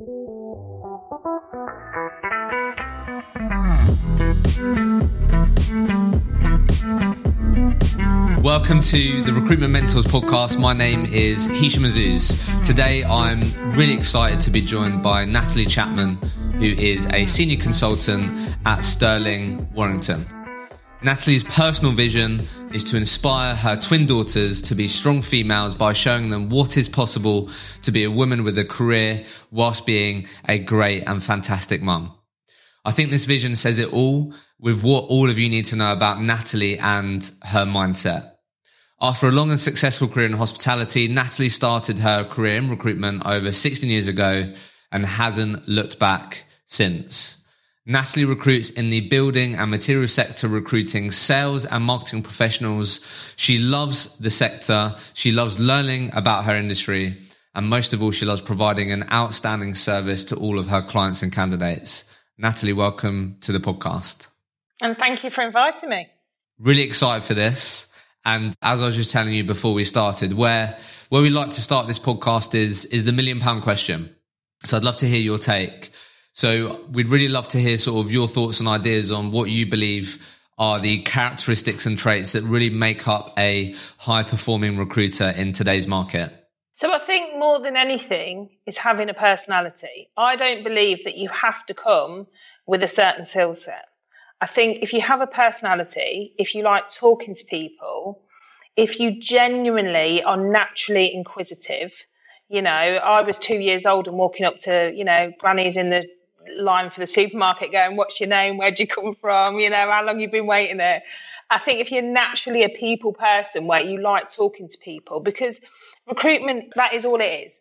Welcome to the Recruitment Mentors podcast. My name is Hishem Azzouz. Today I'm really excited to be joined by Natalie Chapman, who is a senior consultant at Stirling Warrington. Natalie's personal vision is to inspire her twin daughters to be strong females by showing them what is possible to be a woman with a career whilst being a great and fantastic mum. I think this vision says it all with what all of you need to know about Natalie and her mindset. After a long and successful career in hospitality, Natalie started her career in recruitment over 16 years ago and hasn't looked back since. Natalie recruits in the building and material sector, recruiting sales and marketing professionals. She loves the sector. She loves learning about her industry. And most of all, she loves providing an outstanding service to all of her clients and candidates. Natalie, welcome to the podcast. And thank you for inviting me. Really excited for this. And as I was just telling you before we started, where where we like to start this podcast is is the million pound question. So I'd love to hear your take. So we'd really love to hear sort of your thoughts and ideas on what you believe are the characteristics and traits that really make up a high performing recruiter in today's market. So I think more than anything is having a personality. I don't believe that you have to come with a certain skill set. I think if you have a personality, if you like talking to people, if you genuinely are naturally inquisitive, you know, I was two years old and walking up to, you know, grannies in the line for the supermarket going, What's your name? Where'd you come from? You know, how long you've been waiting there? I think if you're naturally a people person where you like talking to people, because recruitment, that is all it is,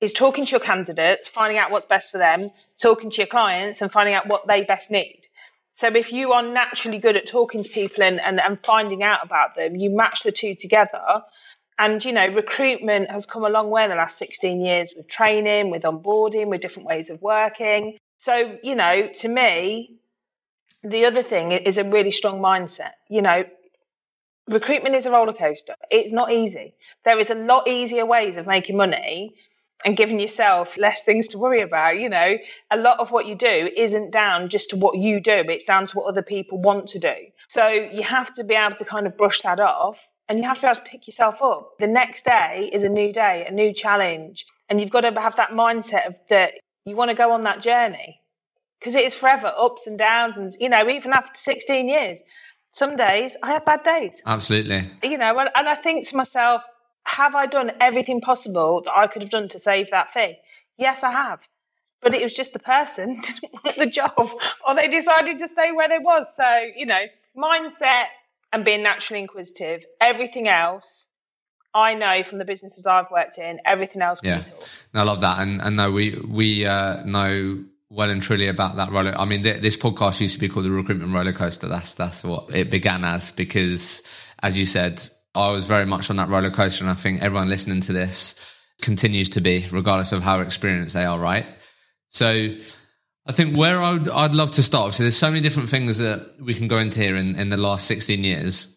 is talking to your candidates, finding out what's best for them, talking to your clients and finding out what they best need. So if you are naturally good at talking to people and, and, and finding out about them, you match the two together. And, you know, recruitment has come a long way in the last 16 years with training, with onboarding, with different ways of working. So, you know, to me, the other thing is a really strong mindset. You know, recruitment is a roller coaster. It's not easy. There is a lot easier ways of making money and giving yourself less things to worry about. You know, a lot of what you do isn't down just to what you do, it's down to what other people want to do. So you have to be able to kind of brush that off and you have to be able to pick yourself up. The next day is a new day, a new challenge. And you've got to have that mindset of that you want to go on that journey because it is forever ups and downs. And, you know, even after 16 years, some days I have bad days. Absolutely. You know, and I think to myself, have I done everything possible that I could have done to save that fee? Yes, I have. But it was just the person didn't want the job, or they decided to stay where they was. So, you know, mindset and being naturally inquisitive. Everything else, I know from the businesses I've worked in, everything else. Yeah, no, I love that, and and no, we we uh, know well and truly about that roller. I mean, th- this podcast used to be called the Recruitment Roller Coaster. That's that's what it began as, because as you said, I was very much on that roller coaster, and I think everyone listening to this continues to be, regardless of how experienced they are, right? So, I think where I'd, I'd love to start. So, there's so many different things that we can go into here in, in the last 16 years,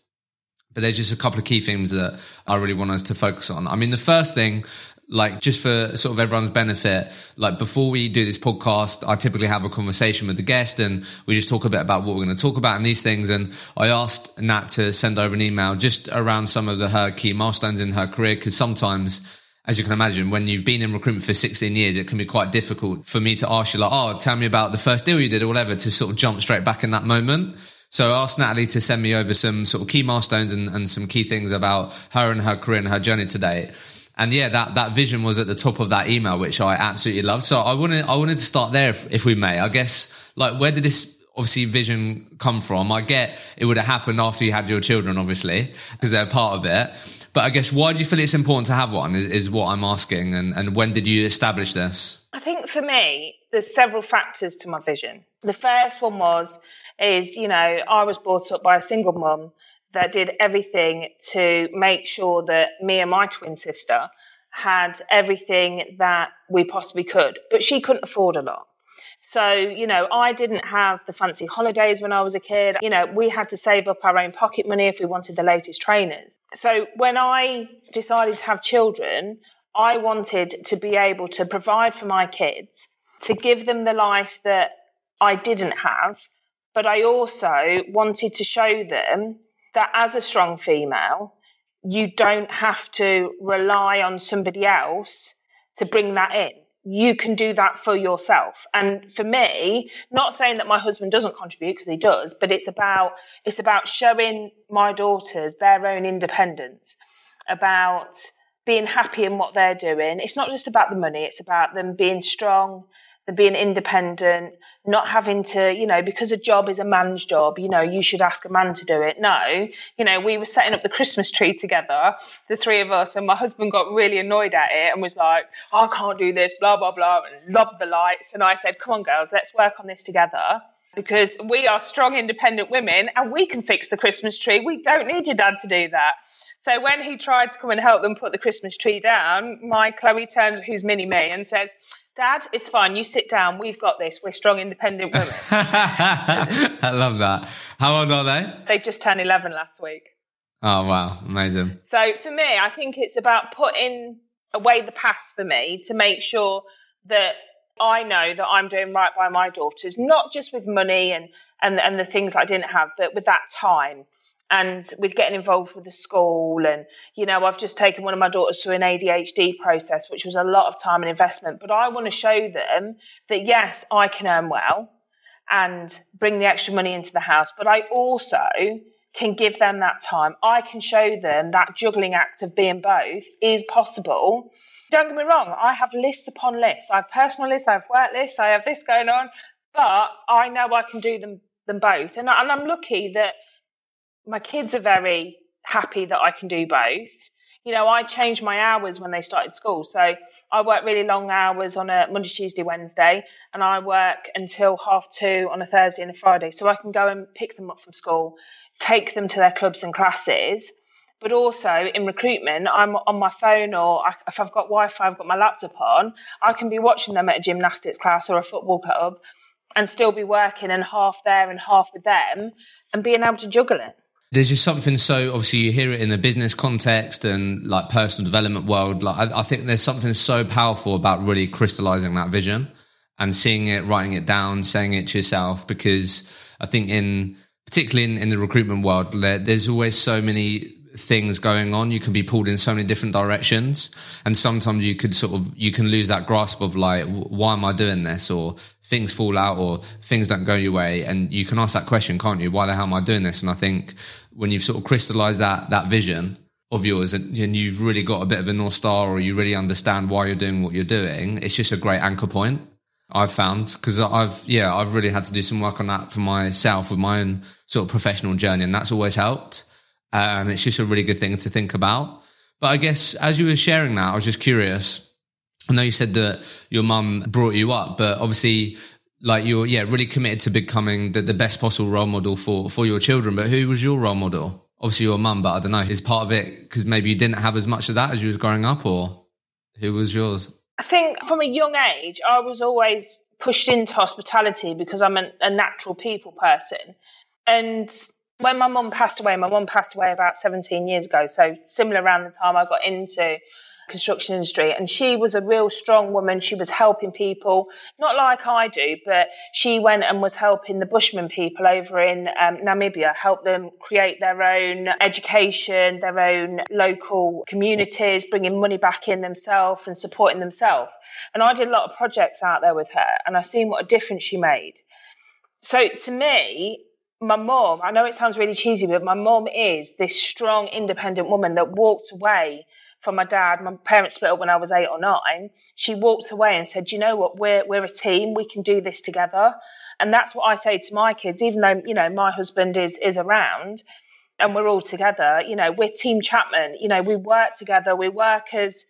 but there's just a couple of key themes that I really want us to focus on. I mean, the first thing like just for sort of everyone's benefit like before we do this podcast i typically have a conversation with the guest and we just talk a bit about what we're going to talk about and these things and i asked nat to send over an email just around some of the her key milestones in her career because sometimes as you can imagine, when you've been in recruitment for 16 years, it can be quite difficult for me to ask you, like, oh, tell me about the first deal you did or whatever, to sort of jump straight back in that moment. So I asked Natalie to send me over some sort of key milestones and, and some key things about her and her career and her journey today and yeah, that, that vision was at the top of that email, which I absolutely love. So I wanted, I wanted to start there if, if we may. I guess, like, where did this obviously vision come from? I get it would have happened after you had your children, obviously, because they're part of it. But I guess why do you feel it's important to have one is, is what I'm asking. And, and when did you establish this? I think for me, there's several factors to my vision. The first one was, is, you know, I was brought up by a single mum that did everything to make sure that me and my twin sister had everything that we possibly could, but she couldn't afford a lot. So, you know, I didn't have the fancy holidays when I was a kid. You know, we had to save up our own pocket money if we wanted the latest trainers. So, when I decided to have children, I wanted to be able to provide for my kids, to give them the life that I didn't have, but I also wanted to show them that as a strong female, you don't have to rely on somebody else to bring that in. You can do that for yourself. And for me, not saying that my husband doesn't contribute because he does, but it's about it's about showing my daughters their own independence, about being happy in what they're doing. It's not just about the money, it's about them being strong, them being independent, not having to, you know, because a job is a man's job, you know, you should ask a man to do it. No, you know, we were setting up the Christmas tree together, the three of us, and my husband got really annoyed at it and was like, I can't do this, blah, blah, blah, and loved the lights. And I said, come on, girls, let's work on this together because we are strong, independent women and we can fix the Christmas tree. We don't need your dad to do that. So when he tried to come and help them put the Christmas tree down, my Chloe turns, who's mini me, and says, Dad, it's fine. You sit down. We've got this. We're strong, independent women. I love that. How old are they? They just turned 11 last week. Oh, wow. Amazing. So for me, I think it's about putting away the past for me to make sure that I know that I'm doing right by my daughters, not just with money and, and, and the things I didn't have, but with that time and with getting involved with the school and you know i've just taken one of my daughters through an adhd process which was a lot of time and investment but i want to show them that yes i can earn well and bring the extra money into the house but i also can give them that time. I can show them that juggling act of being both is possible. Don't get me wrong i have lists upon lists. I have personal lists i have work lists i have this going on but i know i can do them them both. And, I, and i'm lucky that my kids are very happy that I can do both. You know, I changed my hours when they started school. So I work really long hours on a Monday, Tuesday, Wednesday, and I work until half two on a Thursday and a Friday. So I can go and pick them up from school, take them to their clubs and classes. But also in recruitment, I'm on my phone or if I've got Wi Fi, I've got my laptop on, I can be watching them at a gymnastics class or a football club and still be working and half there and half with them and being able to juggle it there's just something so obviously you hear it in the business context and like personal development world. Like I, I, think there's something so powerful about really crystallizing that vision and seeing it writing it down saying it to yourself because i think in particularly in, in the recruitment world there, there's always so many things going on you can be pulled in so many different directions. And sometimes you could sort of you can lose that grasp of like why am i doing this? or things fall out or things don't go your way. And you can ask that question can't you? Why the hell am i doing this? And i think when you've sort of crystallized that that vision of yours and, and you've really got a bit of a north star or you really understand why you're doing what you're doing it's just a great anchor point I've found. Because I've yeah I've really had to do some work on that for myself with my own sort of professional journey and that's always helped and it's just a really good thing to think about. But I guess as you were sharing that, I was just curious. I know you said that your mum brought you up, but obviously, like you're, yeah, really committed to becoming the, the best possible role model for, for your children. But who was your role model? Obviously, your mum, but I don't know, is part of it because maybe you didn't have as much of that as you was growing up, or who was yours? I think from a young age, I was always pushed into hospitality because I'm a, a natural people person. And when my mum passed away, my mum passed away about 17 years ago, so similar around the time I got into construction industry. And she was a real strong woman. She was helping people not like i do but she went and was helping the bushman people over in um, namibia help them create their own education their own local communities bringing money back in themselves and supporting themselves. And i did a lot of projects out there with her and i seen what a difference she made. So to me my mom, I know it sounds really cheesy, but my mom is this strong, independent woman that walked away from my dad. My parents split up when I was eight or nine. She walked away and said, you know what, we're, we're a team. We can do this together. And that's what I say to my kids, even though, you know, my husband is, is around and we're all together, you know, we're Team Chapman. You know, we work together. We work as,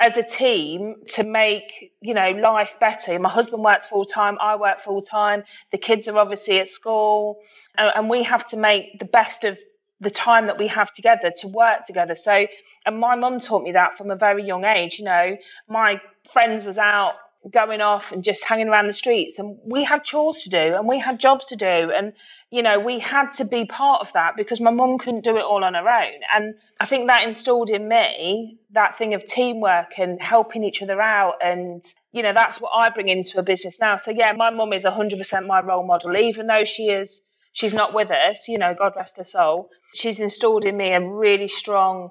as a team to make you know life better. My husband works full time, I work full time. The kids are obviously at school, and, we have to make the best of the time that we have together to work together. So, and my mum taught me that from a very young age. You know, my friends was out going off and just hanging around the streets. And we had chores to do and we had jobs to do. And, you know, we had to be part of that because my mum couldn't do it all on her own. And I think that installed in me that thing of teamwork and helping each other out. And, you know, that's what I bring into a business now. So, yeah, my mum is 100% my role model, even though she is, she's not with us, you know, God rest her soul. She's installed in me a really strong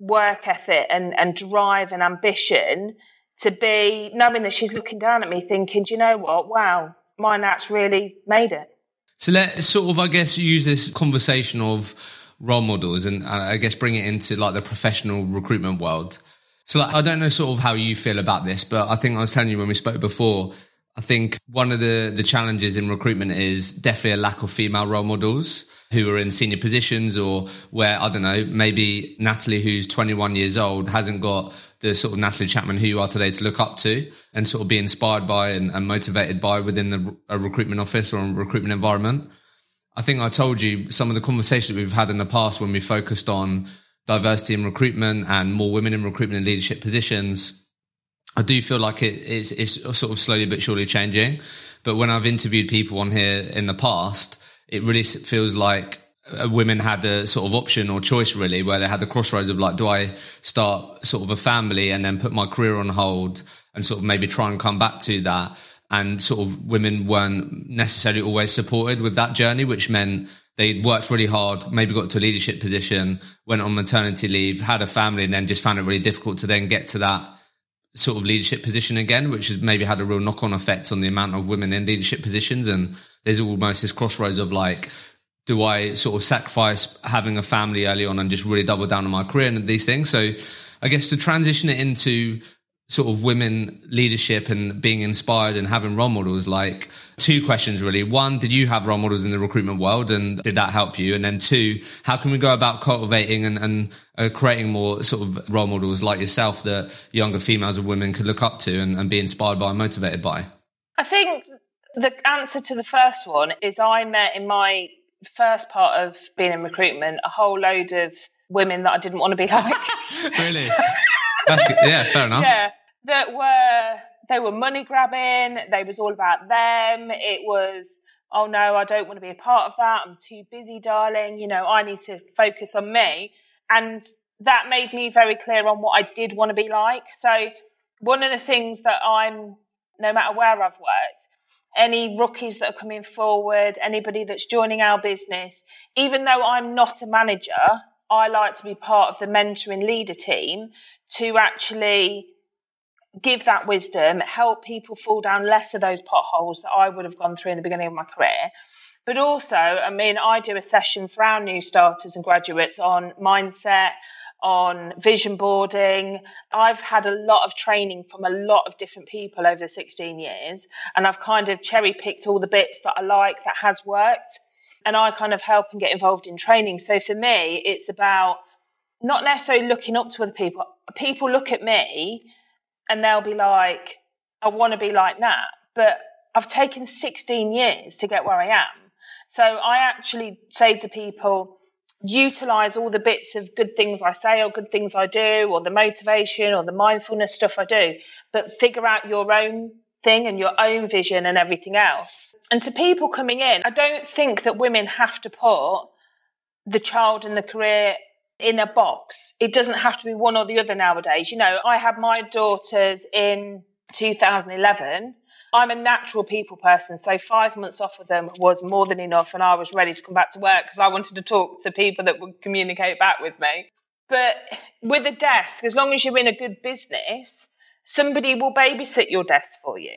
work ethic and, and drive and ambition to be knowing that she's looking down at me thinking, do you know what? Wow, my Nat's really made it. So let's sort of, I guess, use this conversation of role models and uh, I guess bring it into like the professional recruitment world. So like, I don't know sort of how you feel about this, but I think I was telling you when we spoke before, I think one of the, the challenges in recruitment is definitely a lack of female role models who are in senior positions or where, I don't know, maybe Natalie, who's 21 years old, hasn't got the sort of Natalie Chapman who you are today to look up to and sort of be inspired by and, and motivated by within the, a recruitment office or a recruitment environment. I think I told you some of the conversations we've had in the past when we focused on diversity in recruitment and more women in recruitment and leadership positions. I do feel like it, it's, it's sort of slowly but surely changing. But when I've interviewed people on here in the past, it really feels like Uh, women had a sort of option or choice really where they had the crossroads of like do i start sort of a family and then put my career on hold and sort of maybe try and come back to that? And sort of women weren't necessarily always supported with that journey which meant they worked really hard maybe got to a leadership position went on maternity leave had a family and then just found it really difficult to then get to that sort of leadership position again which has maybe had a real knock-on effect on the amount of women in leadership positions. And there's almost this crossroads of like do I sort of sacrifice having a family early on and just really double down on my career and these things? So I guess to transition it into sort of women leadership and being inspired and having role models, like two questions really. One, did you have role models in the recruitment world and did that help you? And then two, how can we go about cultivating and, and uh, creating more sort of role models like yourself that younger females and women could look up to and, and be inspired by and motivated by? I think the answer to the first one is I met in my first part of being in recruitment a whole load of women that I didn't want to be like. really? That's good. Yeah, fair enough. Yeah, that were they were money grabbing. They was all about them. It was oh no, I don't want to be a part of that. I'm too busy, darling. You know, I need to focus on me. And that made me very clear on what I did want to be like. So one of the things that I'm no matter where I've worked any rookies that are coming forward, anybody that's joining our business. Even though I'm not a manager, I like to be part of the mentoring leader team to actually give that wisdom, help people fall down less of those potholes that I would have gone through in the beginning of my career. But also, I mean, I do a session for our new starters and graduates on mindset, on vision boarding. I've had a lot of training from a lot of different people over the 16 years, and I've kind of cherry picked all the bits that I like that has worked. And I kind of help and get involved in training. So for me, it's about not necessarily looking up to other people. People look at me and they'll be like, I want to be like that. But I've taken 16 years to get where I am. So I actually say to people, utilize all the bits of good things I say or good things I do or the motivation or the mindfulness stuff I do, but figure out your own thing and your own vision and everything else. And to people coming in, I don't think that women have to put the child and the career in a box. It doesn't have to be one or the other nowadays. You know, I had my daughters in 2011 I'm a natural people person, so five months off with them was more than enough, and I was ready to come back to work because I wanted to talk to people that would communicate back with me. But with a desk, as long as you're in a good business, somebody will babysit your desk for you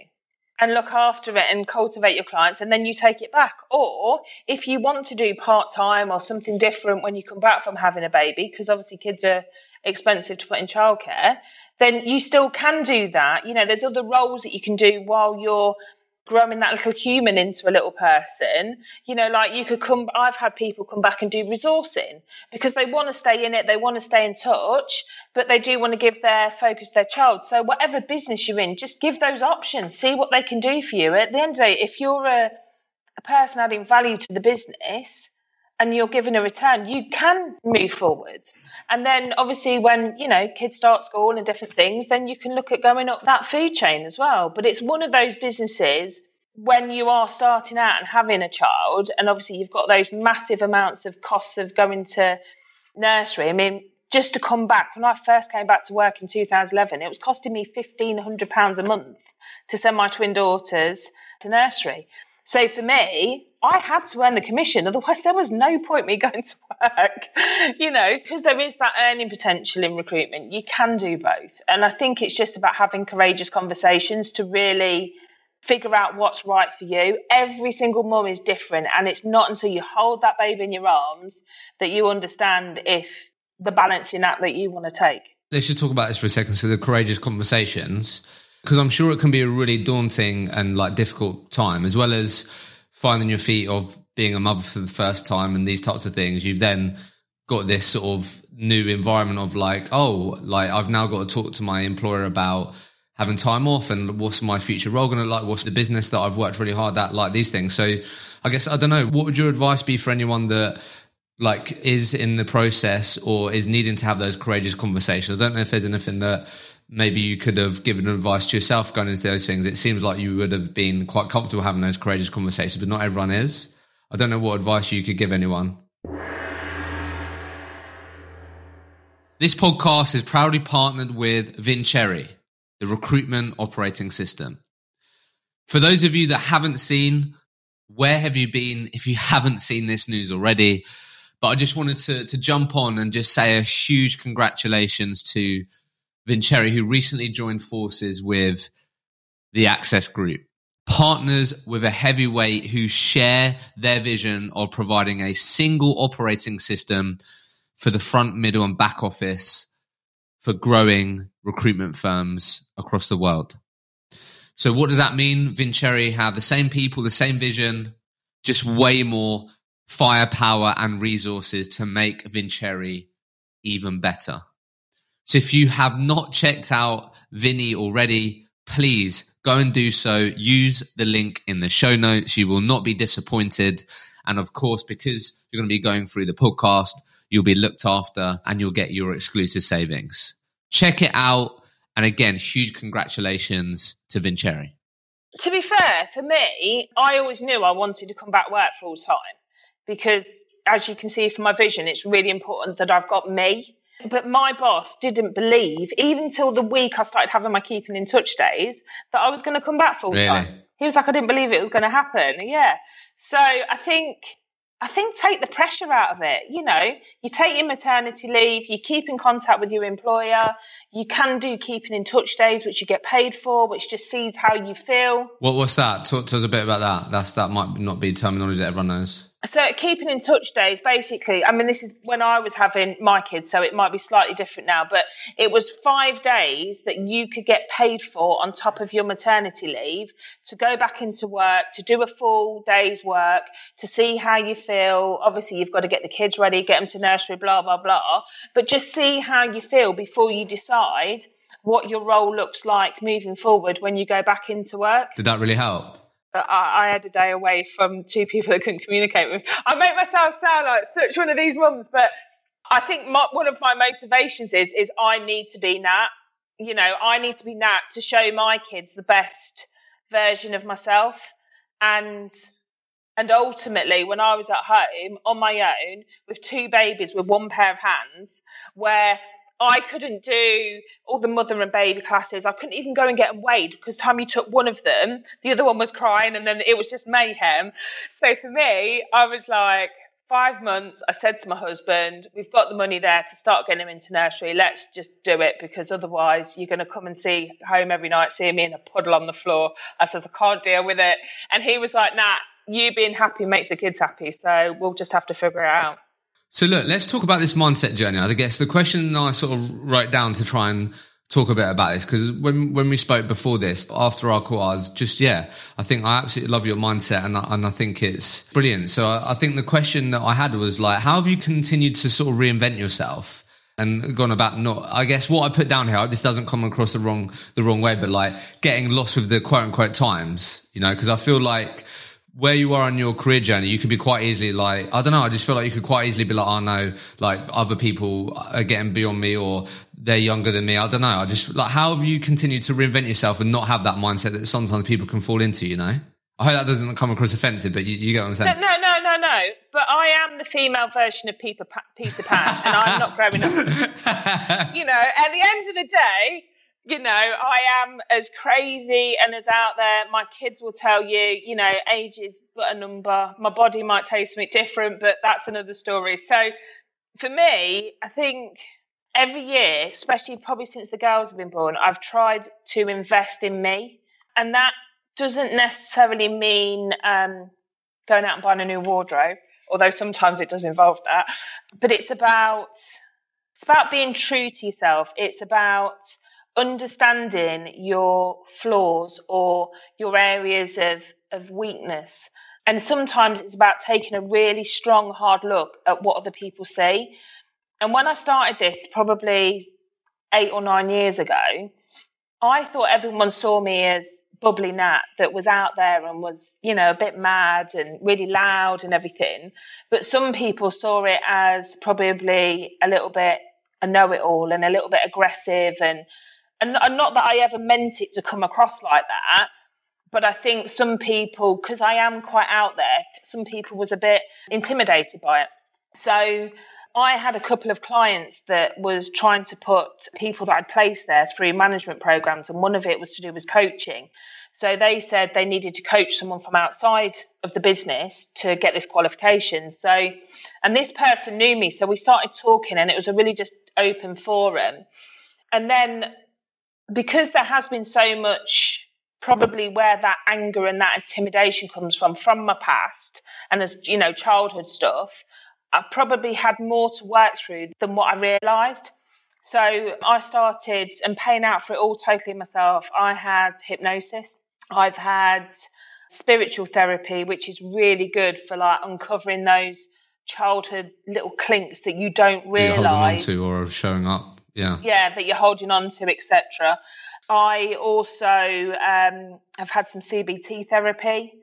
and look after it and cultivate your clients, and then you take it back. Or if you want to do part time or something different when you come back from having a baby, because obviously kids are expensive to put in childcare, then you still can do that. You know, there's other roles that you can do while you're growing that little human into a little person. You know, like you could come, I've had people come back and do resourcing because they want to stay in it, they want to stay in touch, but they do want to give their focus their child. So, whatever business you're in, just give those options, see what they can do for you. At the end of the day, if you're a, a person adding value to the business, and you're given a return, you can move forward. And then obviously when, you know, kids start school and different things, then you can look at going up that food chain as well. But it's one of those businesses when you are starting out and having a child, and obviously you've got those massive amounts of costs of going to nursery. I mean, just to come back, when I first came back to work in 2011, it was costing me £1,500 a month to send my twin daughters to nursery. So for me, I had to earn the commission, otherwise there was no point me going to work. you know, because there is that earning potential in recruitment. You can do both. And I think it's just about having courageous conversations to really figure out what's right for you. Every single mum is different, and it's not until you hold that baby in your arms that you understand if the balancing act that you want to take. Let's just talk about this for a second. So the courageous conversations, because I'm sure it can be a really daunting and like difficult time, as well as finding your feet of being a mother for the first time and these types of things. You've then got this sort of new environment of like, oh, like I've now got to talk to my employer about having time off and what's my future role going to like? What's the business that i've worked really hard at? Like these things. So i guess i don't know what would your advice be for anyone that like is in the process or is needing to have those courageous conversations? I don't know if there's anything that maybe you could have given advice to yourself going into those things it seems like you would have been quite comfortable having those courageous conversations but not everyone is i don't know what advice you could give anyone this podcast is proudly partnered with Vincere the recruitment operating system. For those of you that haven't seen, where have you been if you haven't seen this news already? But I just wanted to, to jump on and just say a huge congratulations to Vincere, who recently joined forces with the Access Group. Partners with a heavyweight who share their vision of providing a single operating system for the front, middle, and back office for growing recruitment firms across the world. So what does that mean? Vincere have the same people, the same vision, just way more firepower and resources to make Vincere even better. So if you have not checked out Vinny already, please go and do so. Use the link in the show notes. You will not be disappointed. And of course, because you're going to be going through the podcast, you'll be looked after and you'll get your exclusive savings. Check it out. And again, huge congratulations to Vincere. To be fair, for me, I always knew I wanted to come back work full time because, as you can see from my vision, it's really important that I've got me. But my boss didn't believe, even till the week I started having my keeping in touch days, that I was going to come back full time. Really? He was like, I didn't believe it was going to happen. Yeah. So I think I think take the pressure out of it. You know, you take your maternity leave, you keep in contact with your employer, you can do keeping in touch days, which you get paid for, which just sees how you feel. What what's that? Talk to us a bit about that. That's that might not be terminology that everyone knows. So keeping in touch days, basically, I mean, this is when I was having my kids, so it might be slightly different now, but it was five days that you could get paid for on top of your maternity leave to go back into work, to do a full day's work, to see how you feel. Obviously, you've got to get the kids ready, get them to nursery, blah, blah, blah, but just see how you feel before you decide what your role looks like moving forward when you go back into work. Did that really help? I, had a day away from two people that couldn't communicate with. I make myself sound like such one of these mums, but I think my, one of my motivations is is I need to be Nat. You know, I need to be Nat to show my kids the best version of myself, and and ultimately, when I was at home on my own with two babies with one pair of hands, where I couldn't do all the mother and baby classes. I couldn't even go and get them weighed because time you took one of them, the other one was crying, and then it was just mayhem. So for me, I was like, five months. I said to my husband, "We've got the money there to start getting him into nursery. Let's just do it because otherwise you're going to come and see home every night, see me in a puddle on the floor." I says, "I can't deal with it," and he was like, "Nah." You being happy makes the kids happy, so we'll just have to figure it out. So look, let's talk about this mindset journey. I guess the question I sort of wrote down to try and talk a bit about this because when when we spoke before this, after our call, I was just yeah, I think I absolutely love your mindset and I, and I think it's brilliant. So I, I think the question that I had was like, how have you continued to sort of reinvent yourself? and gone about not I guess what I put down here this doesn't come across the wrong the wrong way but like getting lost with the quote unquote times you know because I feel like where you are on your career journey, you could be quite easily like, I don't know, I just feel like you could quite easily be like, oh no, like other people are getting beyond me or they're younger than me. I don't know. I just like, how have you continued to reinvent yourself and not have that mindset that sometimes people can fall into, you know? I hope that doesn't come across offensive, but you, you get what I'm saying. No, no, no, no. But I am the female version of Peter, pa- Peter Pan, and I'm not growing up. you know, at the end of the day, you know, I am as crazy and as out there. My kids will tell you, you know, age is but a number. My body might tell you something different, but that's another story. So for me, I think every year, especially probably since the girls have been born, I've tried to invest in me. And that doesn't necessarily mean um, going out and buying a new wardrobe, although sometimes it does involve that. But it's about it's about being true to yourself. It's about understanding your flaws or your areas of, of weakness. And sometimes it's about taking a really strong, hard look at what other people see. And when I started this, probably eight or nine years ago, I thought everyone saw me as bubbly Nat that was out there and was, you know, a bit mad and really loud and everything. But some people saw it as probably a little bit a know it all and a little bit aggressive and and, and not that I ever meant it to come across like that, but I think some people, because I am quite out there, some people was a bit intimidated by it. So I had a couple of clients that was trying to put people that I'd placed there through management programs, and one of it was to do with coaching. So they said they needed to coach someone from outside of the business to get this qualification. So, and this person knew me, so we started talking, and it was a really just open forum. And then because there has been so much probably where that anger and that intimidation comes from from my past and as you know childhood stuff i probably had more to work through than what i realized so i started and paying out for it all totally myself i had hypnosis. I've had spiritual therapy which is really good for like uncovering those childhood little clinks that you don't realize to or showing up yeah. Yeah that you're holding on to etc i also um, have had some cbt therapy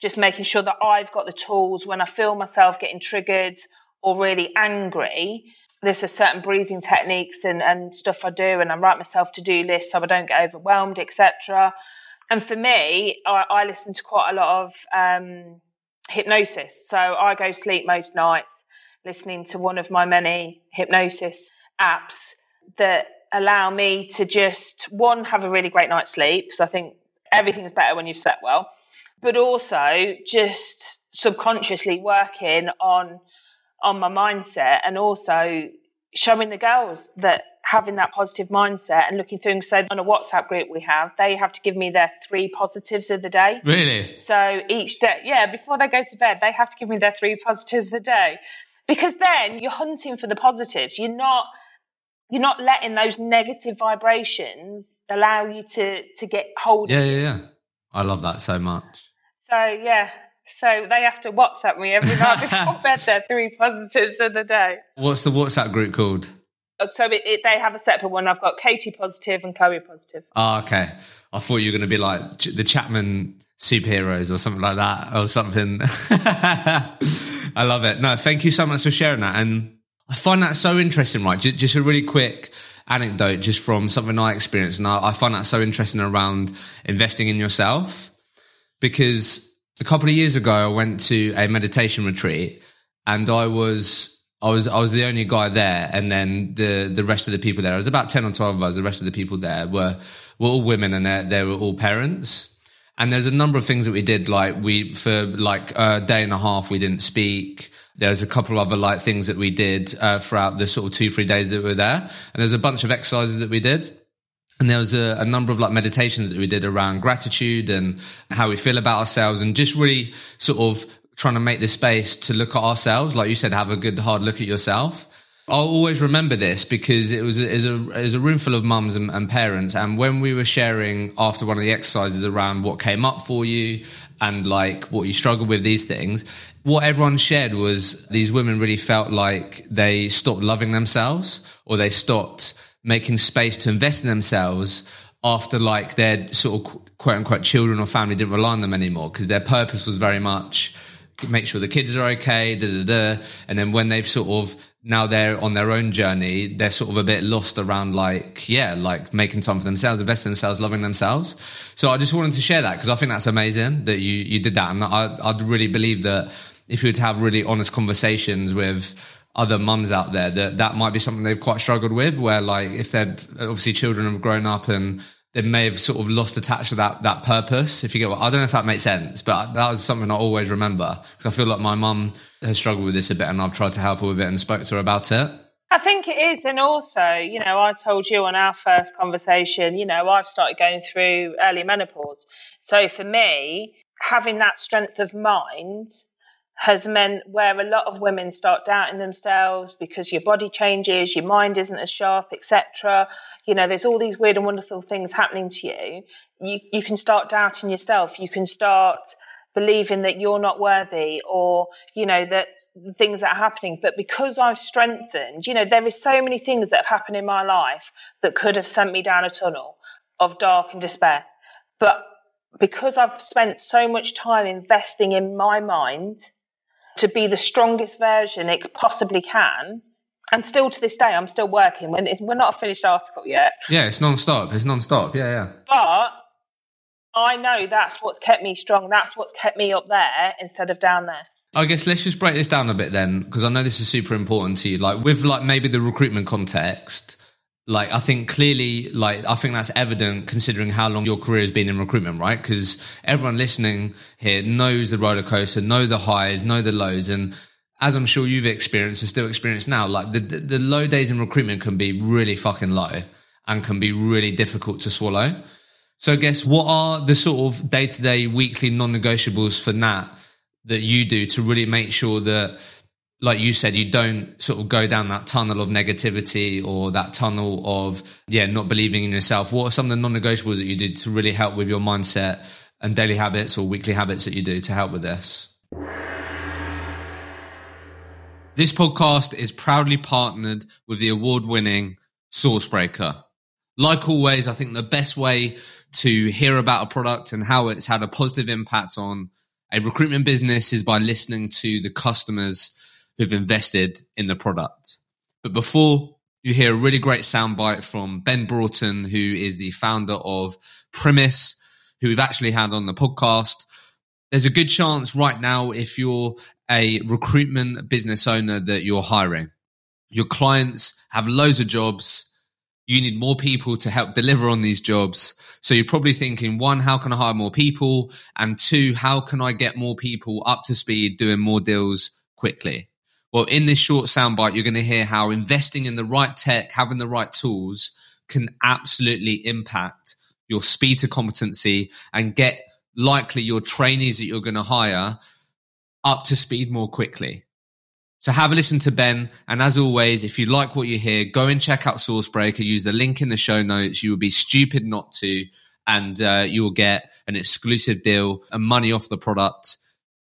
just making sure that i've got the tools when i feel myself getting triggered or really angry. There's a certain breathing techniques and, and stuff i do and i write myself to do lists so i don't get overwhelmed etc and for me I, I, listen to quite a lot of um, hypnosis. So i go sleep most nights listening to one of my many hypnosis apps that allow me to just one have a really great night's sleep because I think everything's better when you've slept well, but also just subconsciously working on on my mindset and also showing the girls that having that positive mindset and looking through so on a WhatsApp group we have, they have to give me their three positives of the day. Really? So each day, yeah, before they go to bed, they have to give me their three positives of the day. Because then you're hunting for the positives. You're not you're not letting those negative vibrations allow you to to get hold yeah, Yeah, yeah, I love that so much. So yeah. So they have to WhatsApp me every night before bed. Their three positives of the day. What's the WhatsApp group called? Oh, so it, it, they have a separate one. I've got Katie positive and Chloe positive. Oh, okay. I thought you were going to be like the Chapman superheroes or something like that or something. I love it. No, thank you so much for sharing that. And I find that so interesting, right? Just, a really quick anecdote just from something I experienced. And I, I find that so interesting around investing in yourself because a couple of years ago, I went to a meditation retreat and I was I was I was the only guy there, and then the the rest of the people there. It was about ten or twelve of us. The rest of the people there were were all women, and they were all parents. And there's a number of things that we did, like we for like a day and a half we didn't speak. There's a couple of other like things that we did uh, throughout the sort of two, three days that we were there. And there's a bunch of exercises that we did. And there was a, a, number of like meditations that we did around gratitude and how we feel about ourselves and just really sort of trying to make the space to look at ourselves. Like you said, have a good hard look at yourself. I'll always remember this because it was, it was, a, it was a room full of mums and, and, parents. And when we were sharing after one of the exercises around what came up for you and like what you struggled with these things, what everyone shared was these women really felt like they stopped loving themselves or they stopped making space to invest in themselves after like their sort of quote unquote children or family didn't rely on them anymore because their purpose was very much make sure the kids are okay, da, da, da. And then when they've sort of now they're on their own journey, they're sort of a bit lost around like, yeah, like making time for themselves, investing in themselves, loving themselves. So I just wanted to share that because I think that's amazing that you, you did that. And I, I'd really believe that if you were to have really honest conversations with other mums out there, that that might be something they've quite struggled with, where like if they're obviously children have grown up and they may have sort of lost touch to that that purpose. If you get what I don't know if that makes sense, but that was something I always remember because I feel like my mum has struggled with this a bit, and I've tried to help her with it and spoke to her about it. I think it is, and also, you know, I told you on our first conversation, you know, I've started going through early menopause, so for me, having that strength of mind has meant where a lot of women start doubting themselves because your body changes, your mind isn't as sharp, etc. You know, there's all these weird and wonderful things happening to you. You you can start doubting yourself. You can start believing that you're not worthy or, you know, that things that are happening. But because I've strengthened, you know, there is so many things that have happened in my life that could have sent me down a tunnel of dark and despair. But because I've spent so much time investing in my mind to be the strongest version it possibly can. And still to this day, I'm still working. When we're not a finished article yet. Yeah, it's non-stop. It's non-stop. Yeah, yeah. But I know that's what's kept me strong. That's what's kept me up there instead of down there. I guess let's just break this down a bit then, because I know this is super important to you. Like with like maybe the recruitment context, like I think clearly, like I think that's evident considering how long your career has been in recruitment, right? Because everyone listening here knows the roller coaster, know the highs, know the lows, and as I'm sure you've experienced and still experience now, like the, the the low days in recruitment can be really fucking low and can be really difficult to swallow. So, I guess what are the sort of day to day, weekly non-negotiables for Nat that you do to really make sure that like you said, you don't sort of go down that tunnel of negativity or that tunnel of, yeah, not believing in yourself. What are some of the non negotiables that you do to really help with your mindset and daily habits or weekly habits that you do to help with this? This podcast is proudly partnered with the award winning Sourcebreaker. Like always, I think the best way to hear about a product and how it's had a positive impact on a recruitment business is by listening to the customers who've invested in the product. But before you hear a really great soundbite from Ben Broughton, who is the founder of Premise, who we've actually had on the podcast. There's a good chance right now, if you're a recruitment business owner, that you're hiring. Your clients have loads of jobs. You need more people to help deliver on these jobs. So you're probably thinking, one, how can I hire more people? And two, how can I get more people up to speed doing more deals quickly? Well, in this short soundbite, you're going to hear how investing in the right tech, having the right tools can absolutely impact your speed to competency and get likely your trainees that you're going to hire up to speed more quickly. So have a listen to Ben. And as always, if you like what you hear, go and check out Sourcebreaker. Use the link in the show notes. You would be stupid not to. And uh, you will get an exclusive deal and money off the product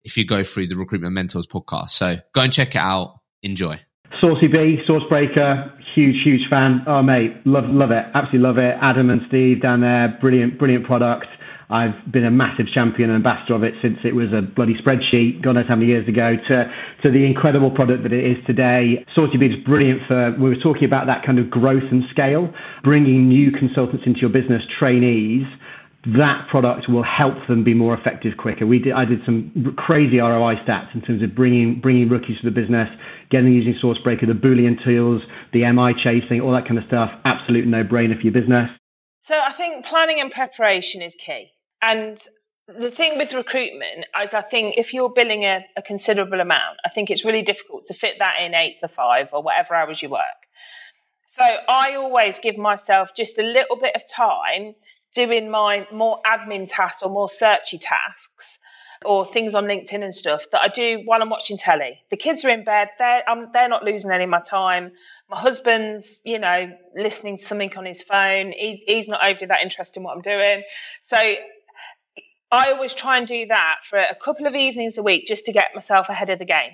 if you go through the Recruitment Mentors podcast. So go and check it out. Enjoy. Saucy B, Sourcebreaker, huge, huge fan. Oh, mate, love, love it. Absolutely love it. Adam and Steve down there, brilliant, brilliant product. I've been a massive champion and ambassador of it since it was a bloody spreadsheet, God knows how many years ago, to, to the incredible product that it is today. Saucy B is brilliant for, we were talking about that kind of growth and scale, bringing new consultants into your business, trainees, that product will help them be more effective quicker. We did, I did some crazy ROI stats in terms of bringing bringing rookies to the business, getting them using Sourcebreaker, the Boolean tools, the MI chasing, all that kind of stuff. Absolute no brainer for your business. So I think planning and preparation is key. And the thing with recruitment is, I think if you're billing a, a considerable amount, I think it's really difficult to fit that in eight to five or whatever hours you work. So I always give myself just a little bit of time doing my more admin tasks or more searchy tasks or things on LinkedIn and stuff that I do while I'm watching telly. The kids are in bed; they're um, they're not losing any of my time. My husband's, you know, listening to something on his phone. He, he's not overly that interested in what I'm doing. So I always try and do that for a couple of evenings a week just to get myself ahead of the game.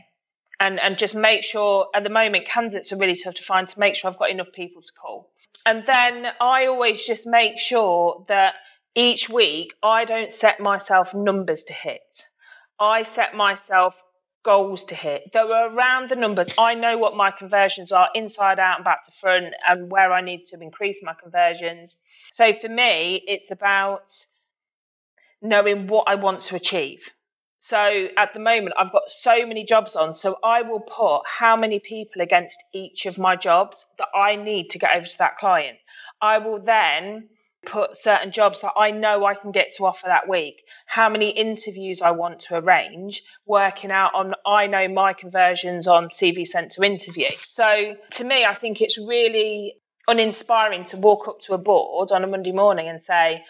And, and just make sure at the moment candidates are really tough to find to make sure I've got enough people to call. And then I always just make sure that each week I don't set myself numbers to hit. I set myself goals to hit. that are around the numbers, I know what my conversions are inside out and back to front and where I need to increase my conversions. So for me, it's about knowing what I want to achieve. So at the moment, I've got so many jobs on. So I will put how many people against each of my jobs that I need to get over to that client. I will then put certain jobs that I know I can get to offer that week, how many interviews I want to arrange, working out on I know my conversions on CV sent to interview. So to me, I think it's really uninspiring to walk up to a board on a Monday morning and say,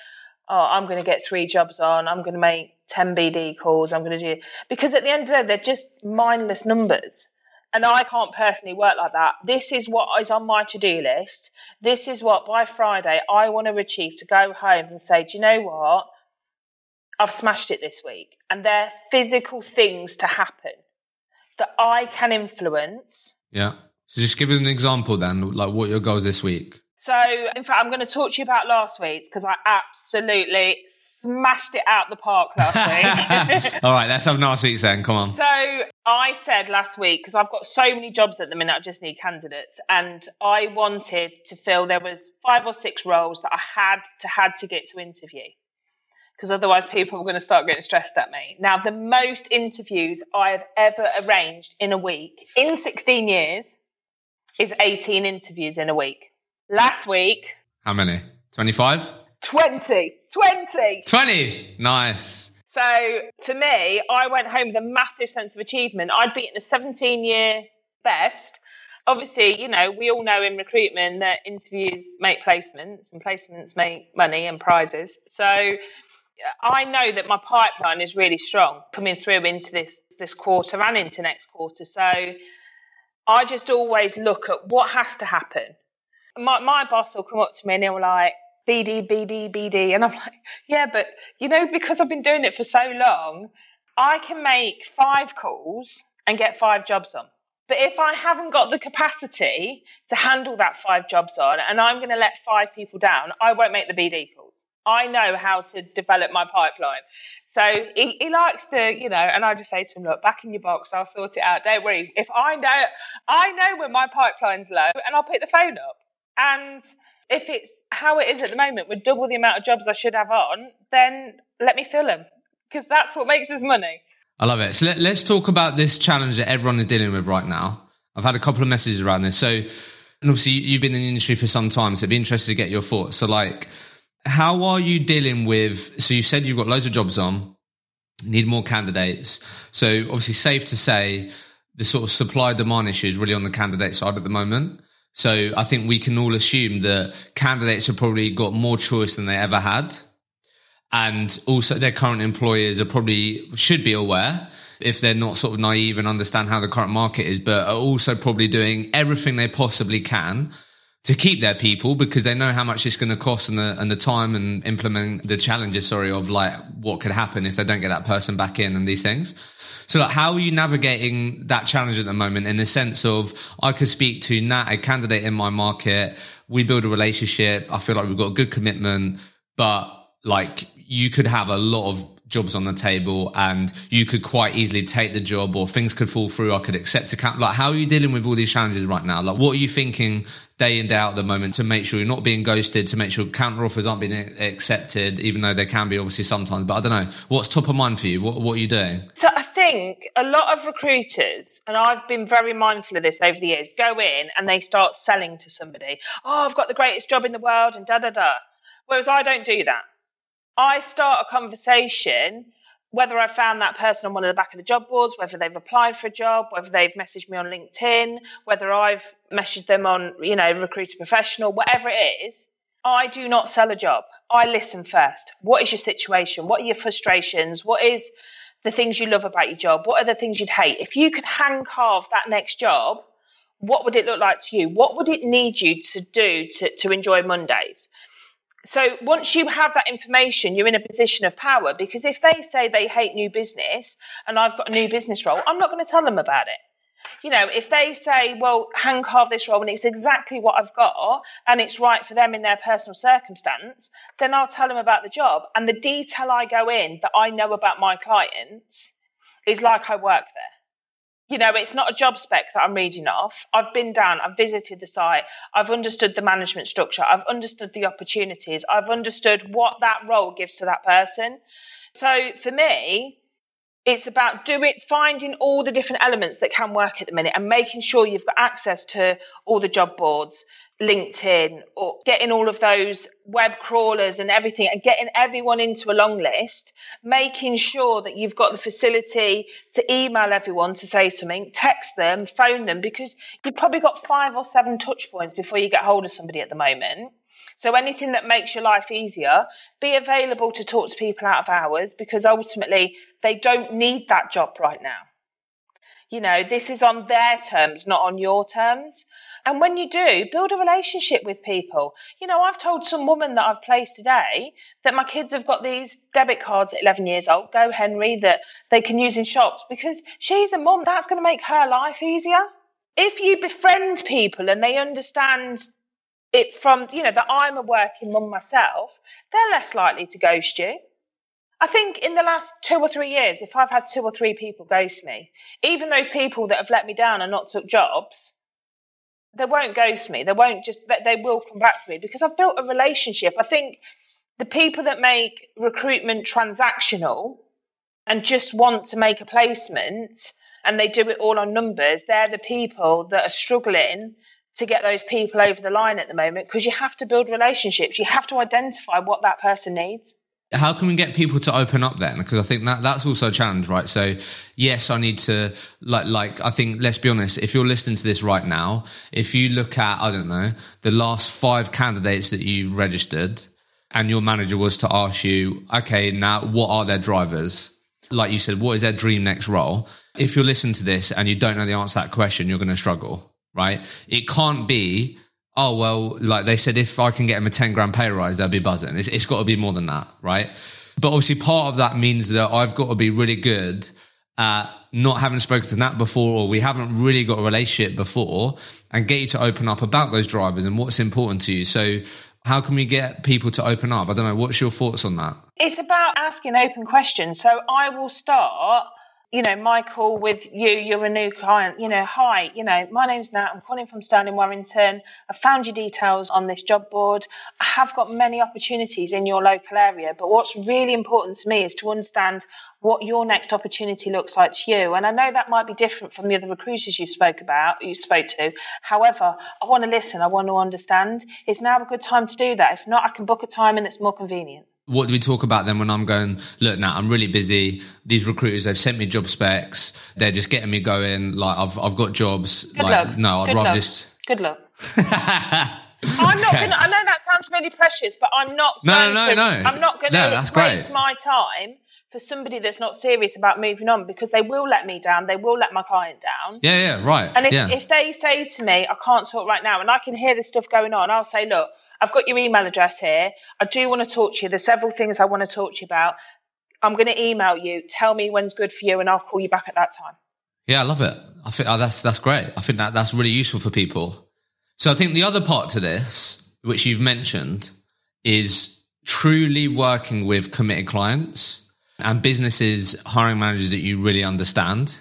Oh, I'm going to get three jobs on, I'm going to make 10 BD calls, I'm going to do, because at the end of the day, they're just mindless numbers. And I can't personally work like that. This is what is on my to do list. This is what by Friday I want to achieve to go home and say, do you know what? I've smashed it this week. And they're physical things to happen that I can influence. Yeah. So just give us an example then, like what your goals this week. So, in fact, I'm going to talk to you about last week because I absolutely smashed it out the park last week. All right, let's have last week then. Come on. So I said last week because I've got so many jobs at the minute, I just need candidates, and I wanted to fill. There was five or six roles that I had to had to get to interview because otherwise people were going to start getting stressed at me. Now, the most interviews I have ever arranged in a week in 16 years is 18 interviews in a week. Last week, how many? 25? 20. 20. 20. Nice. So for me, I went home with a massive sense of achievement. I'd beaten a 17 year best. Obviously, you know, we all know in recruitment that interviews make placements and placements make money and prizes. So I know that my pipeline is really strong coming through into this this quarter and into next quarter. So I just always look at what has to happen. My my boss will come up to me and he'll like, BD, BD, BD. And I'm like, yeah, but you know, because I've been doing it for so long, I can make five calls and get five jobs on. But if I haven't got the capacity to handle that five jobs on and I'm going to let five people down, I won't make the BD calls. I know how to develop my pipeline. So he, he likes to, you know, and I just say to him, look, back in your box, I'll sort it out. Don't worry. If I know, I know when my pipeline's low and I'll pick the phone up. And if it's how it is at the moment with double the amount of jobs I should have on, then let me fill them because that's what makes us money. I love it. So let, us talk about this challenge that everyone is dealing with right now. I've had a couple of messages around this. So, and obviously, you've been in the industry for some time, so I'd be interested to get your thoughts. So, like, how are you dealing with? So, you said you've got loads of jobs on, need more candidates. So, obviously, safe to say the sort of supply demand issue is really on the candidate side at the moment. So I think we can all assume that candidates have probably got more choice than they ever had. And also their current employers are probably should be aware if they're not sort of naive and understand how the current market is, but are also probably doing everything they possibly can to keep their people because they know how much it's going to cost and the and the time and implement the challenges sorry of like what could happen if they don't get that person back in and these things so, like, how are you navigating that challenge at the moment in the sense of I could speak to Nat, a candidate in my market, we build a relationship, I feel like we've got a good commitment, but like you could have a lot of jobs on the table and you could quite easily take the job or things could fall through. I could accept a count. Like, how are you dealing with all these challenges right now? Like, what are you thinking day in, day out at the moment to make sure you're not being ghosted, to make sure counter offers aren't being accepted, even though they can be obviously sometimes. But I don't know. What's top of mind for you? What, what are you doing? So I think a lot of recruiters, and I've been very mindful of this over the years, go in and they start selling to somebody. Oh, I've got the greatest job in the world and da da da. Whereas I don't do that. I start a conversation, whether I found that person on one of the back of the job boards, whether they've applied for a job, whether they've messaged me on LinkedIn, whether I've messaged them on, you know, Recruiter Professional, whatever it is. I do not sell a job. I listen first. What is your situation? What are your frustrations? What is the things you love about your job? What are the things you'd hate? If you could hand carve that next job, what would it look like to you? What would it need you to do to, to enjoy Mondays? So once you have that information, you're in a position of power because if they say they hate new business and I've got a new business role, I'm not going to tell them about it. You know, if they say, well, hand carve this role and it's exactly what I've got and it's right for them in their personal circumstance, then I'll tell them about the job. And the detail I go in that I know about my clients is like I work there. You know, it's not a job spec that I'm reading off. I've been down, I've visited the site, I've understood the management structure, I've understood the opportunities, I've understood what that role gives to that person. So for me, it's about do it finding all the different elements that can work at the minute and making sure you've got access to all the job boards linkedin or getting all of those web crawlers and everything and getting everyone into a long list making sure that you've got the facility to email everyone to say something text them phone them because you've probably got five or seven touch points before you get hold of somebody at the moment so anything that makes your life easier, be available to talk to people out of hours because ultimately they don't need that job right now. You know, this is on their terms, not on your terms. And when you do, build a relationship with people. You know, I've told some woman that I've placed today that my kids have got these debit cards at 11 years old, GoHenry, that they can use in shops because she's a mum. That's going to make her life easier. If you befriend people and they understand it from, you know, that I'm a working mum myself, they're less likely to ghost you. I think in the last two or three years, if I've had two or three people ghost me, even those people that have let me down and not took jobs, they won't ghost me. They won't just, they will come back to me because I've built a relationship. I think the people that make recruitment transactional and just want to make a placement and they do it all on numbers, they're the people that are struggling to get those people over the line at the moment because you have to build relationships. You have to identify what that person needs. How can we get people to open up then? Because I think that that's also a challenge, right? So, yes, I need to like like I think let's be honest. If you're listening to this right now, if you look at I don't know the last five candidates that you've registered, and your manager was to ask you, okay, now what are their drivers? Like you said, what is their dream next role? If you're listening to this and you don't know the answer to that question, you're going to struggle right? It can't be, oh, well, like they said, if I can get him a 10 grand pay rise, they'll be buzzing. It's, it's got to be more than that, right? But obviously, part of that means that I've got to be really good at not having spoken to Nat before, or we haven't really got a relationship before, and get you to open up about those drivers and what's important to you. So, how can we get people to open up? I don't know. What's your thoughts on that? It's about asking open questions. So, I will start you know, Michael, with you, you're a new client, you know, hi, you know, my name's Nat, I'm calling from Stirling Warrington. I found your details on this job board. I have got many opportunities in your local area, but what's really important to me is to understand what your next opportunity looks like to you. And I know that might be different from the other recruiters you spoke about, you spoke to. However, I want to listen, I want to understand. Is now a good time to do that? If not, I can book a time and it's more convenient what do we talk about then when I'm going, look, now I'm really busy. These recruiters, they've sent me job specs. They're just getting me going. Like I've, I've got jobs. Good like, luck. no, I'd Good rather luck. just. Good luck. I'm not Okay. gonna, I know that sounds really precious, but I'm not No, going no, to, no. I'm not going No, to that's waste great. my time for somebody that's not serious about moving on because they will let me down. They will let my client down. Yeah, yeah, right. And if, yeah. if they say to me, I can't talk right now, and I can hear the stuff going on, I'll say, look, I've got your email address here. I do want to talk to you. There's several things I want to talk to you about. I'm going to email you. Tell me when's good for you, and I'll call you back at that time. Yeah, I love it. I think oh, that's that's great. I think that that's really useful for people. So I think the other part to this, which you've mentioned, is truly working with committed clients and businesses, hiring managers that you really understand.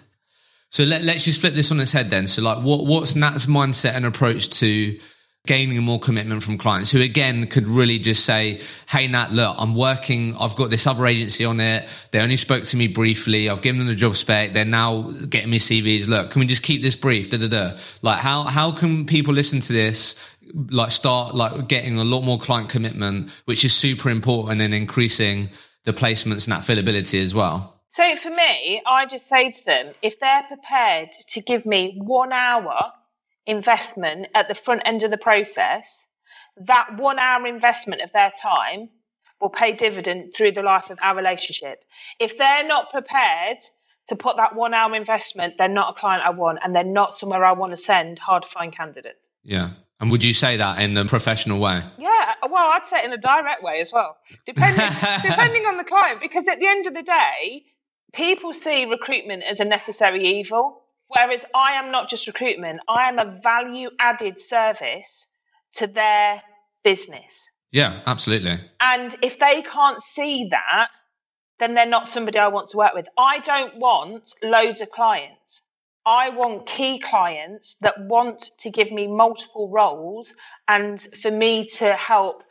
So let, let's just flip this on its head then. So like what what's Nat's mindset and approach to gaining more commitment from clients who again could really just say, Hey Nat, look, I'm working, I've got this other agency on it. They only spoke to me briefly. I've given them the job spec. They're now getting me CVs. Look, can we just keep this brief? Da da da. Like how how can people listen to this? Like start like getting a lot more client commitment, which is super important in increasing the placements and that fillability as well. So for me, I just say to them, if they're prepared to give me one hour investment at the front end of the process, that one hour investment of their time will pay dividend through the life of our relationship. If they're not prepared to put that one hour investment, they're not a client I want and they're not somewhere I want to send hard to find candidates. Yeah. And would you say that in a professional way? Yeah, well, I'd say it in a direct way as well, depending depending on the client. Because at the end of the day, people see recruitment as a necessary evil. Whereas I am not just recruitment, I am a value added service to their business. Yeah, absolutely. And if they can't see that, then they're not somebody I want to work with. I don't want loads of clients. I want key clients that want to give me multiple roles and for me to help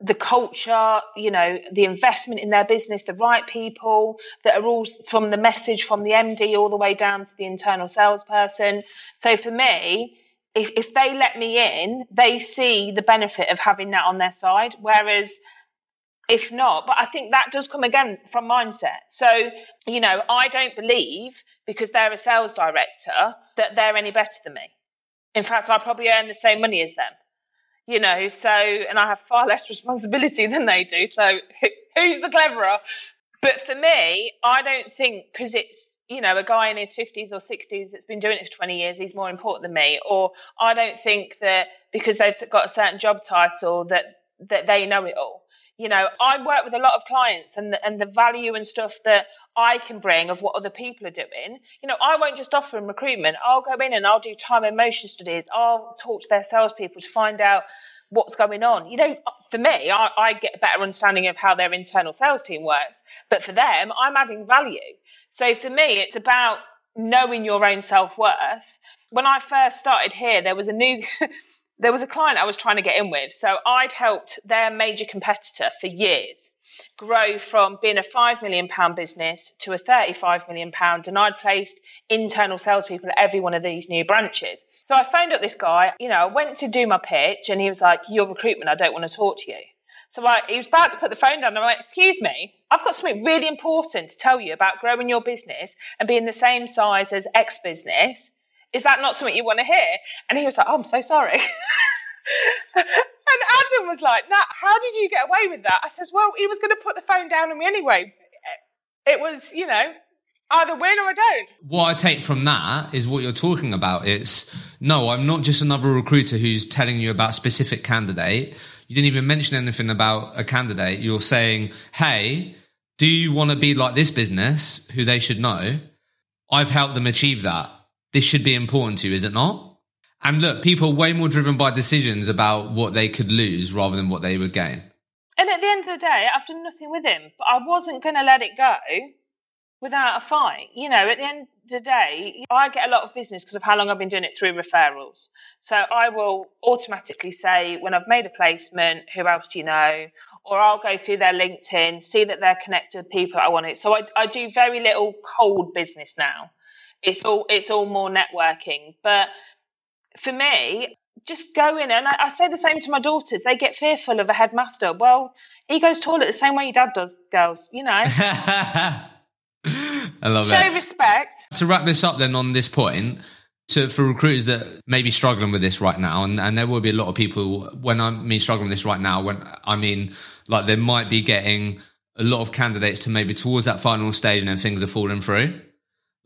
the culture, you know, the investment in their business, the right people that are all from the message from the MD all the way down to the internal salesperson. So for me, if, if they let me in, they see the benefit of having that on their side. Whereas if not, but I think that does come again from mindset. So, you know, I don't believe because they're a sales director that they're any better than me. In fact, I probably earn the same money as them you know, so, and I have far less responsibility than they do. So who's the cleverer? But for me, I don't think because it's, you know, a guy in his 50s or 60s that's been doing it for 20 years, he's more important than me. Or I don't think that because they've got a certain job title that, that they know it all you know, I work with a lot of clients and the, and the value and stuff that I can bring of what other people are doing. You know, I won't just offer them recruitment. I'll go in and I'll do time and motion studies. I'll talk to their salespeople to find out what's going on. You know, for me, I, I get a better understanding of how their internal sales team works. But for them, I'm adding value. So for me, it's about knowing your own self worth. When I first started here, there was a new there was a client I was trying to get in with. So I'd helped their major competitor for years grow from being a five million pound business to a 35 million pound. And I'd placed internal salespeople at every one of these new branches. So I phoned up this guy, you know, I went to do my pitch and he was like, Your recruitment, I don't want to talk to you. So I, he was about to put the phone down and I went, Excuse me, I've got something really important to tell you about growing your business and being the same size as X business. Is that not something you want to hear? And he was like, Oh, I'm so sorry. and Adam was like, Nat, how did you get away with that? I says, Well, he was going to put the phone down on me anyway. It was, you know, either win or I don't. What I take from that is what you're talking about. It's no, I'm not just another recruiter who's telling you about specific candidate. You didn't even mention anything about a candidate. You're saying, hey, do you want to be like this business who they should know? I've helped them achieve that this should be important to you, is it not? And look, people are way more driven by decisions about what they could lose rather than what they would gain. And at the end of the day, I've done nothing with him, but I wasn't going to let it go without a fight. You know, at the end of the day, I get a lot of business because of how long I've been doing it through referrals. So I will automatically say, when I've made a placement, who else do you know? Or I'll go through their LinkedIn, see that they're connected with people I want to. So I, I do very little cold business now. It's all it's all more networking. But for me, just go in and I, I, say the same to my daughters. They get fearful of a headmaster. Well, he goes toilet the same way your dad does, girls. You know. I love Show it. Show respect. To wrap this up, then on this point, so for recruiters that may be struggling with this right now, and, and there will be a lot of people when I mean struggling with this right now, when I mean like they might be getting a lot of candidates to maybe towards that final stage and then things are falling through.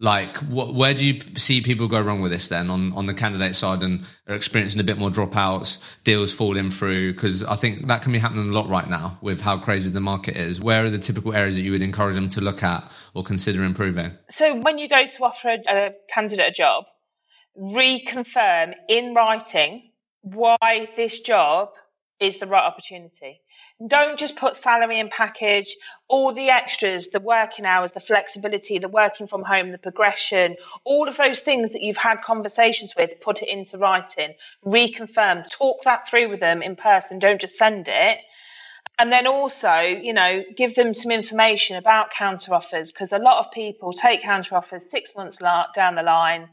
Like, where do you see people go wrong with this then on, on the candidate side and are experiencing a bit more dropouts, deals falling through? Because I think that can be happening a lot right now with how crazy the market is. Where are the typical areas that you would encourage them to look at or consider improving? So, when you go to offer a, a candidate a job, reconfirm in writing why this job is the right opportunity. Don't just put salary and package, all the extras, the working hours, the flexibility, the working from home, the progression, all of those things that you've had conversations with, put it into writing, reconfirm, talk that through with them in person, don't just send it. And then also, you know, give them some information about counter offers because a lot of people take counter offers six months down the line,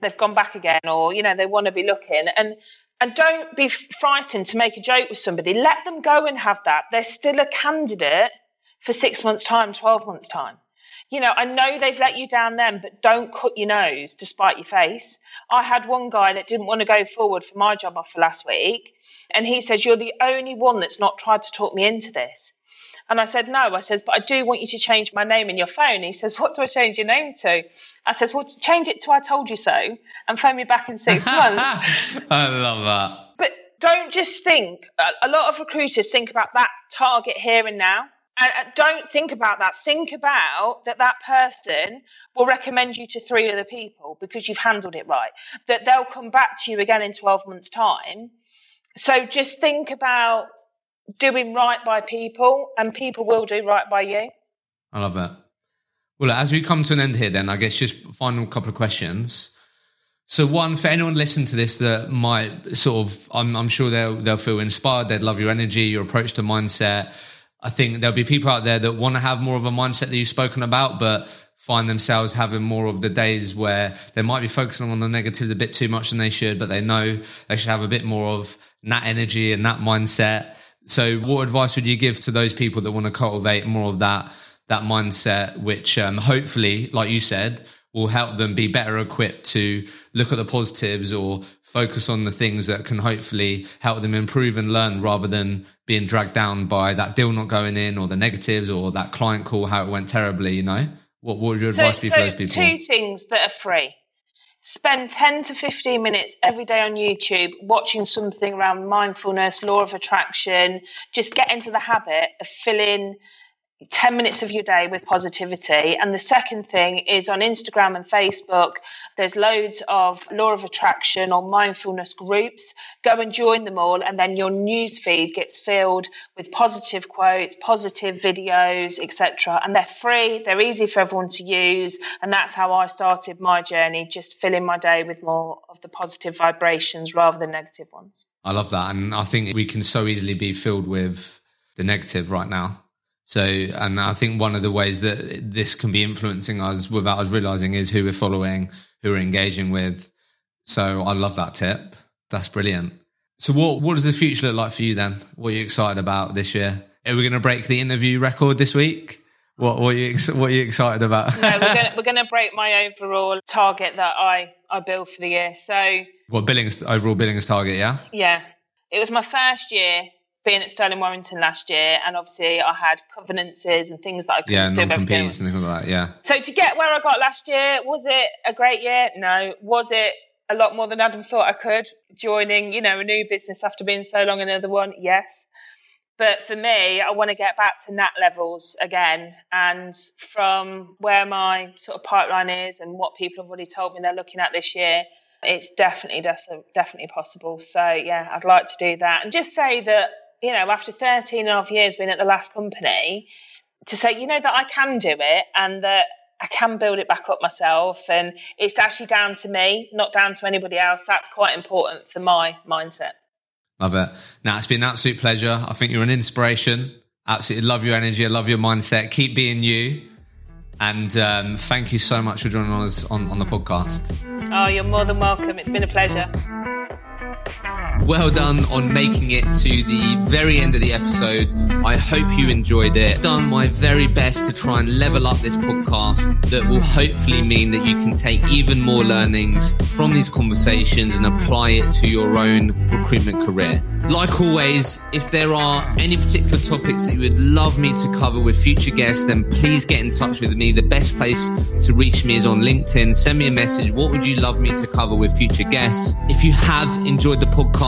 they've gone back again, or, you know, they want to be looking. And and don't be frightened to make a joke with somebody. Let them go and have that. They're still a candidate for six months' time, 12 months' time. You know, I know they've let you down then, but don't cut your nose despite your face. I had one guy that didn't want to go forward for my job offer last week, and he says, You're the only one that's not tried to talk me into this. And I said, no. I says, but I do want you to change my name in your phone. He says, what do I change your name to? I says, well, change it to I told you so and phone me back in six months. I love that. But don't just think, a lot of recruiters think about that target here and now. And don't think about that. Think about that that person will recommend you to three other people because you've handled it right. That they'll come back to you again in 12 months' time. So just think about doing right by people, and people will do right by you. I love that. Well, as we come to an end here, then I guess just final couple of questions. So, one for anyone listening to this that might sort of, I'm, I'm sure they'll they'll feel inspired. They'd love your energy, your approach to mindset. I think there'll be people out there that want to have more of a mindset that you've spoken about, but find themselves having more of the days where they might be focusing on the negatives a bit too much than they should, but they know they should have a bit more of that energy and that mindset. So, what advice would you give to those people that want to cultivate more of that that mindset, which um, hopefully, like you said, will help them be better equipped to look at the positives or focus on the things that can hopefully help them improve and learn rather than being dragged down by that deal not going in or the negatives or that client call how it went terribly you know? What, what would your advice be so for those people? two things that are free spend 10 to 15 minutes every day on YouTube watching something around mindfulness, law of attraction. Just get into the habit of filling 10 minutes of your day with positivity. And the second thing is on Instagram and Facebook, there's loads of law of attraction or mindfulness groups. Go and join them all, and then your news feed gets filled with positive quotes, positive videos, etc. And they're free, they're easy for everyone to use. And that's how I started my journey, just filling my day with more of the positive vibrations rather than negative ones. I love that. And I think we can so easily be filled with the negative right now so, and I think one of the ways that this can be influencing us without us realizing is who we're following, who we're engaging with. So, I love that tip. That's brilliant. So, what what does the future look like for you then? What are you excited about this year? Are we going to break the interview record this week? What, what, are you what are you excited about? no, we're going to break my overall target that I I built for the year. So, what billings overall billings target? Yeah. Yeah, it was my first year being at Stirling Warrington last year, and obviously I had covenances and things that I couldn't yeah, do. non-competes and things like that. Yeah. So to get where I got last year, was it a great year? No. Was it a lot more than Adam thought I could? Joining, you know, a new business after being so long in another one, yes. But for me, I want to get back to NAT levels again. And from where my sort of pipeline is and what people have already told me they're looking at this year, it's definitely definitely possible. So yeah, I'd like to do that and just say that you know, after 13 and a half years being at the last company, to say, you know, that I can do it and that I can build it back up myself. And it's actually down to me, not down to anybody else. That's quite important for my mindset. Love it. Now, it's been an absolute pleasure. I think you're an inspiration. Absolutely love your energy. I love your mindset. Keep being you. And um, thank you so much for joining us on, on the podcast. Oh, you're more than welcome. It's been a pleasure. Well done on making it to the very end of the episode. I hope you enjoyed it. Done my very best to try and level up this podcast that will hopefully mean that you can take even more learnings from these conversations and apply it to your own recruitment career. Like always, if there are any particular topics that you would love me to cover with future guests, then please get in touch with me. The best place to reach me is on LinkedIn. Send me a message. What would you love me to cover with future guests? If you have enjoyed the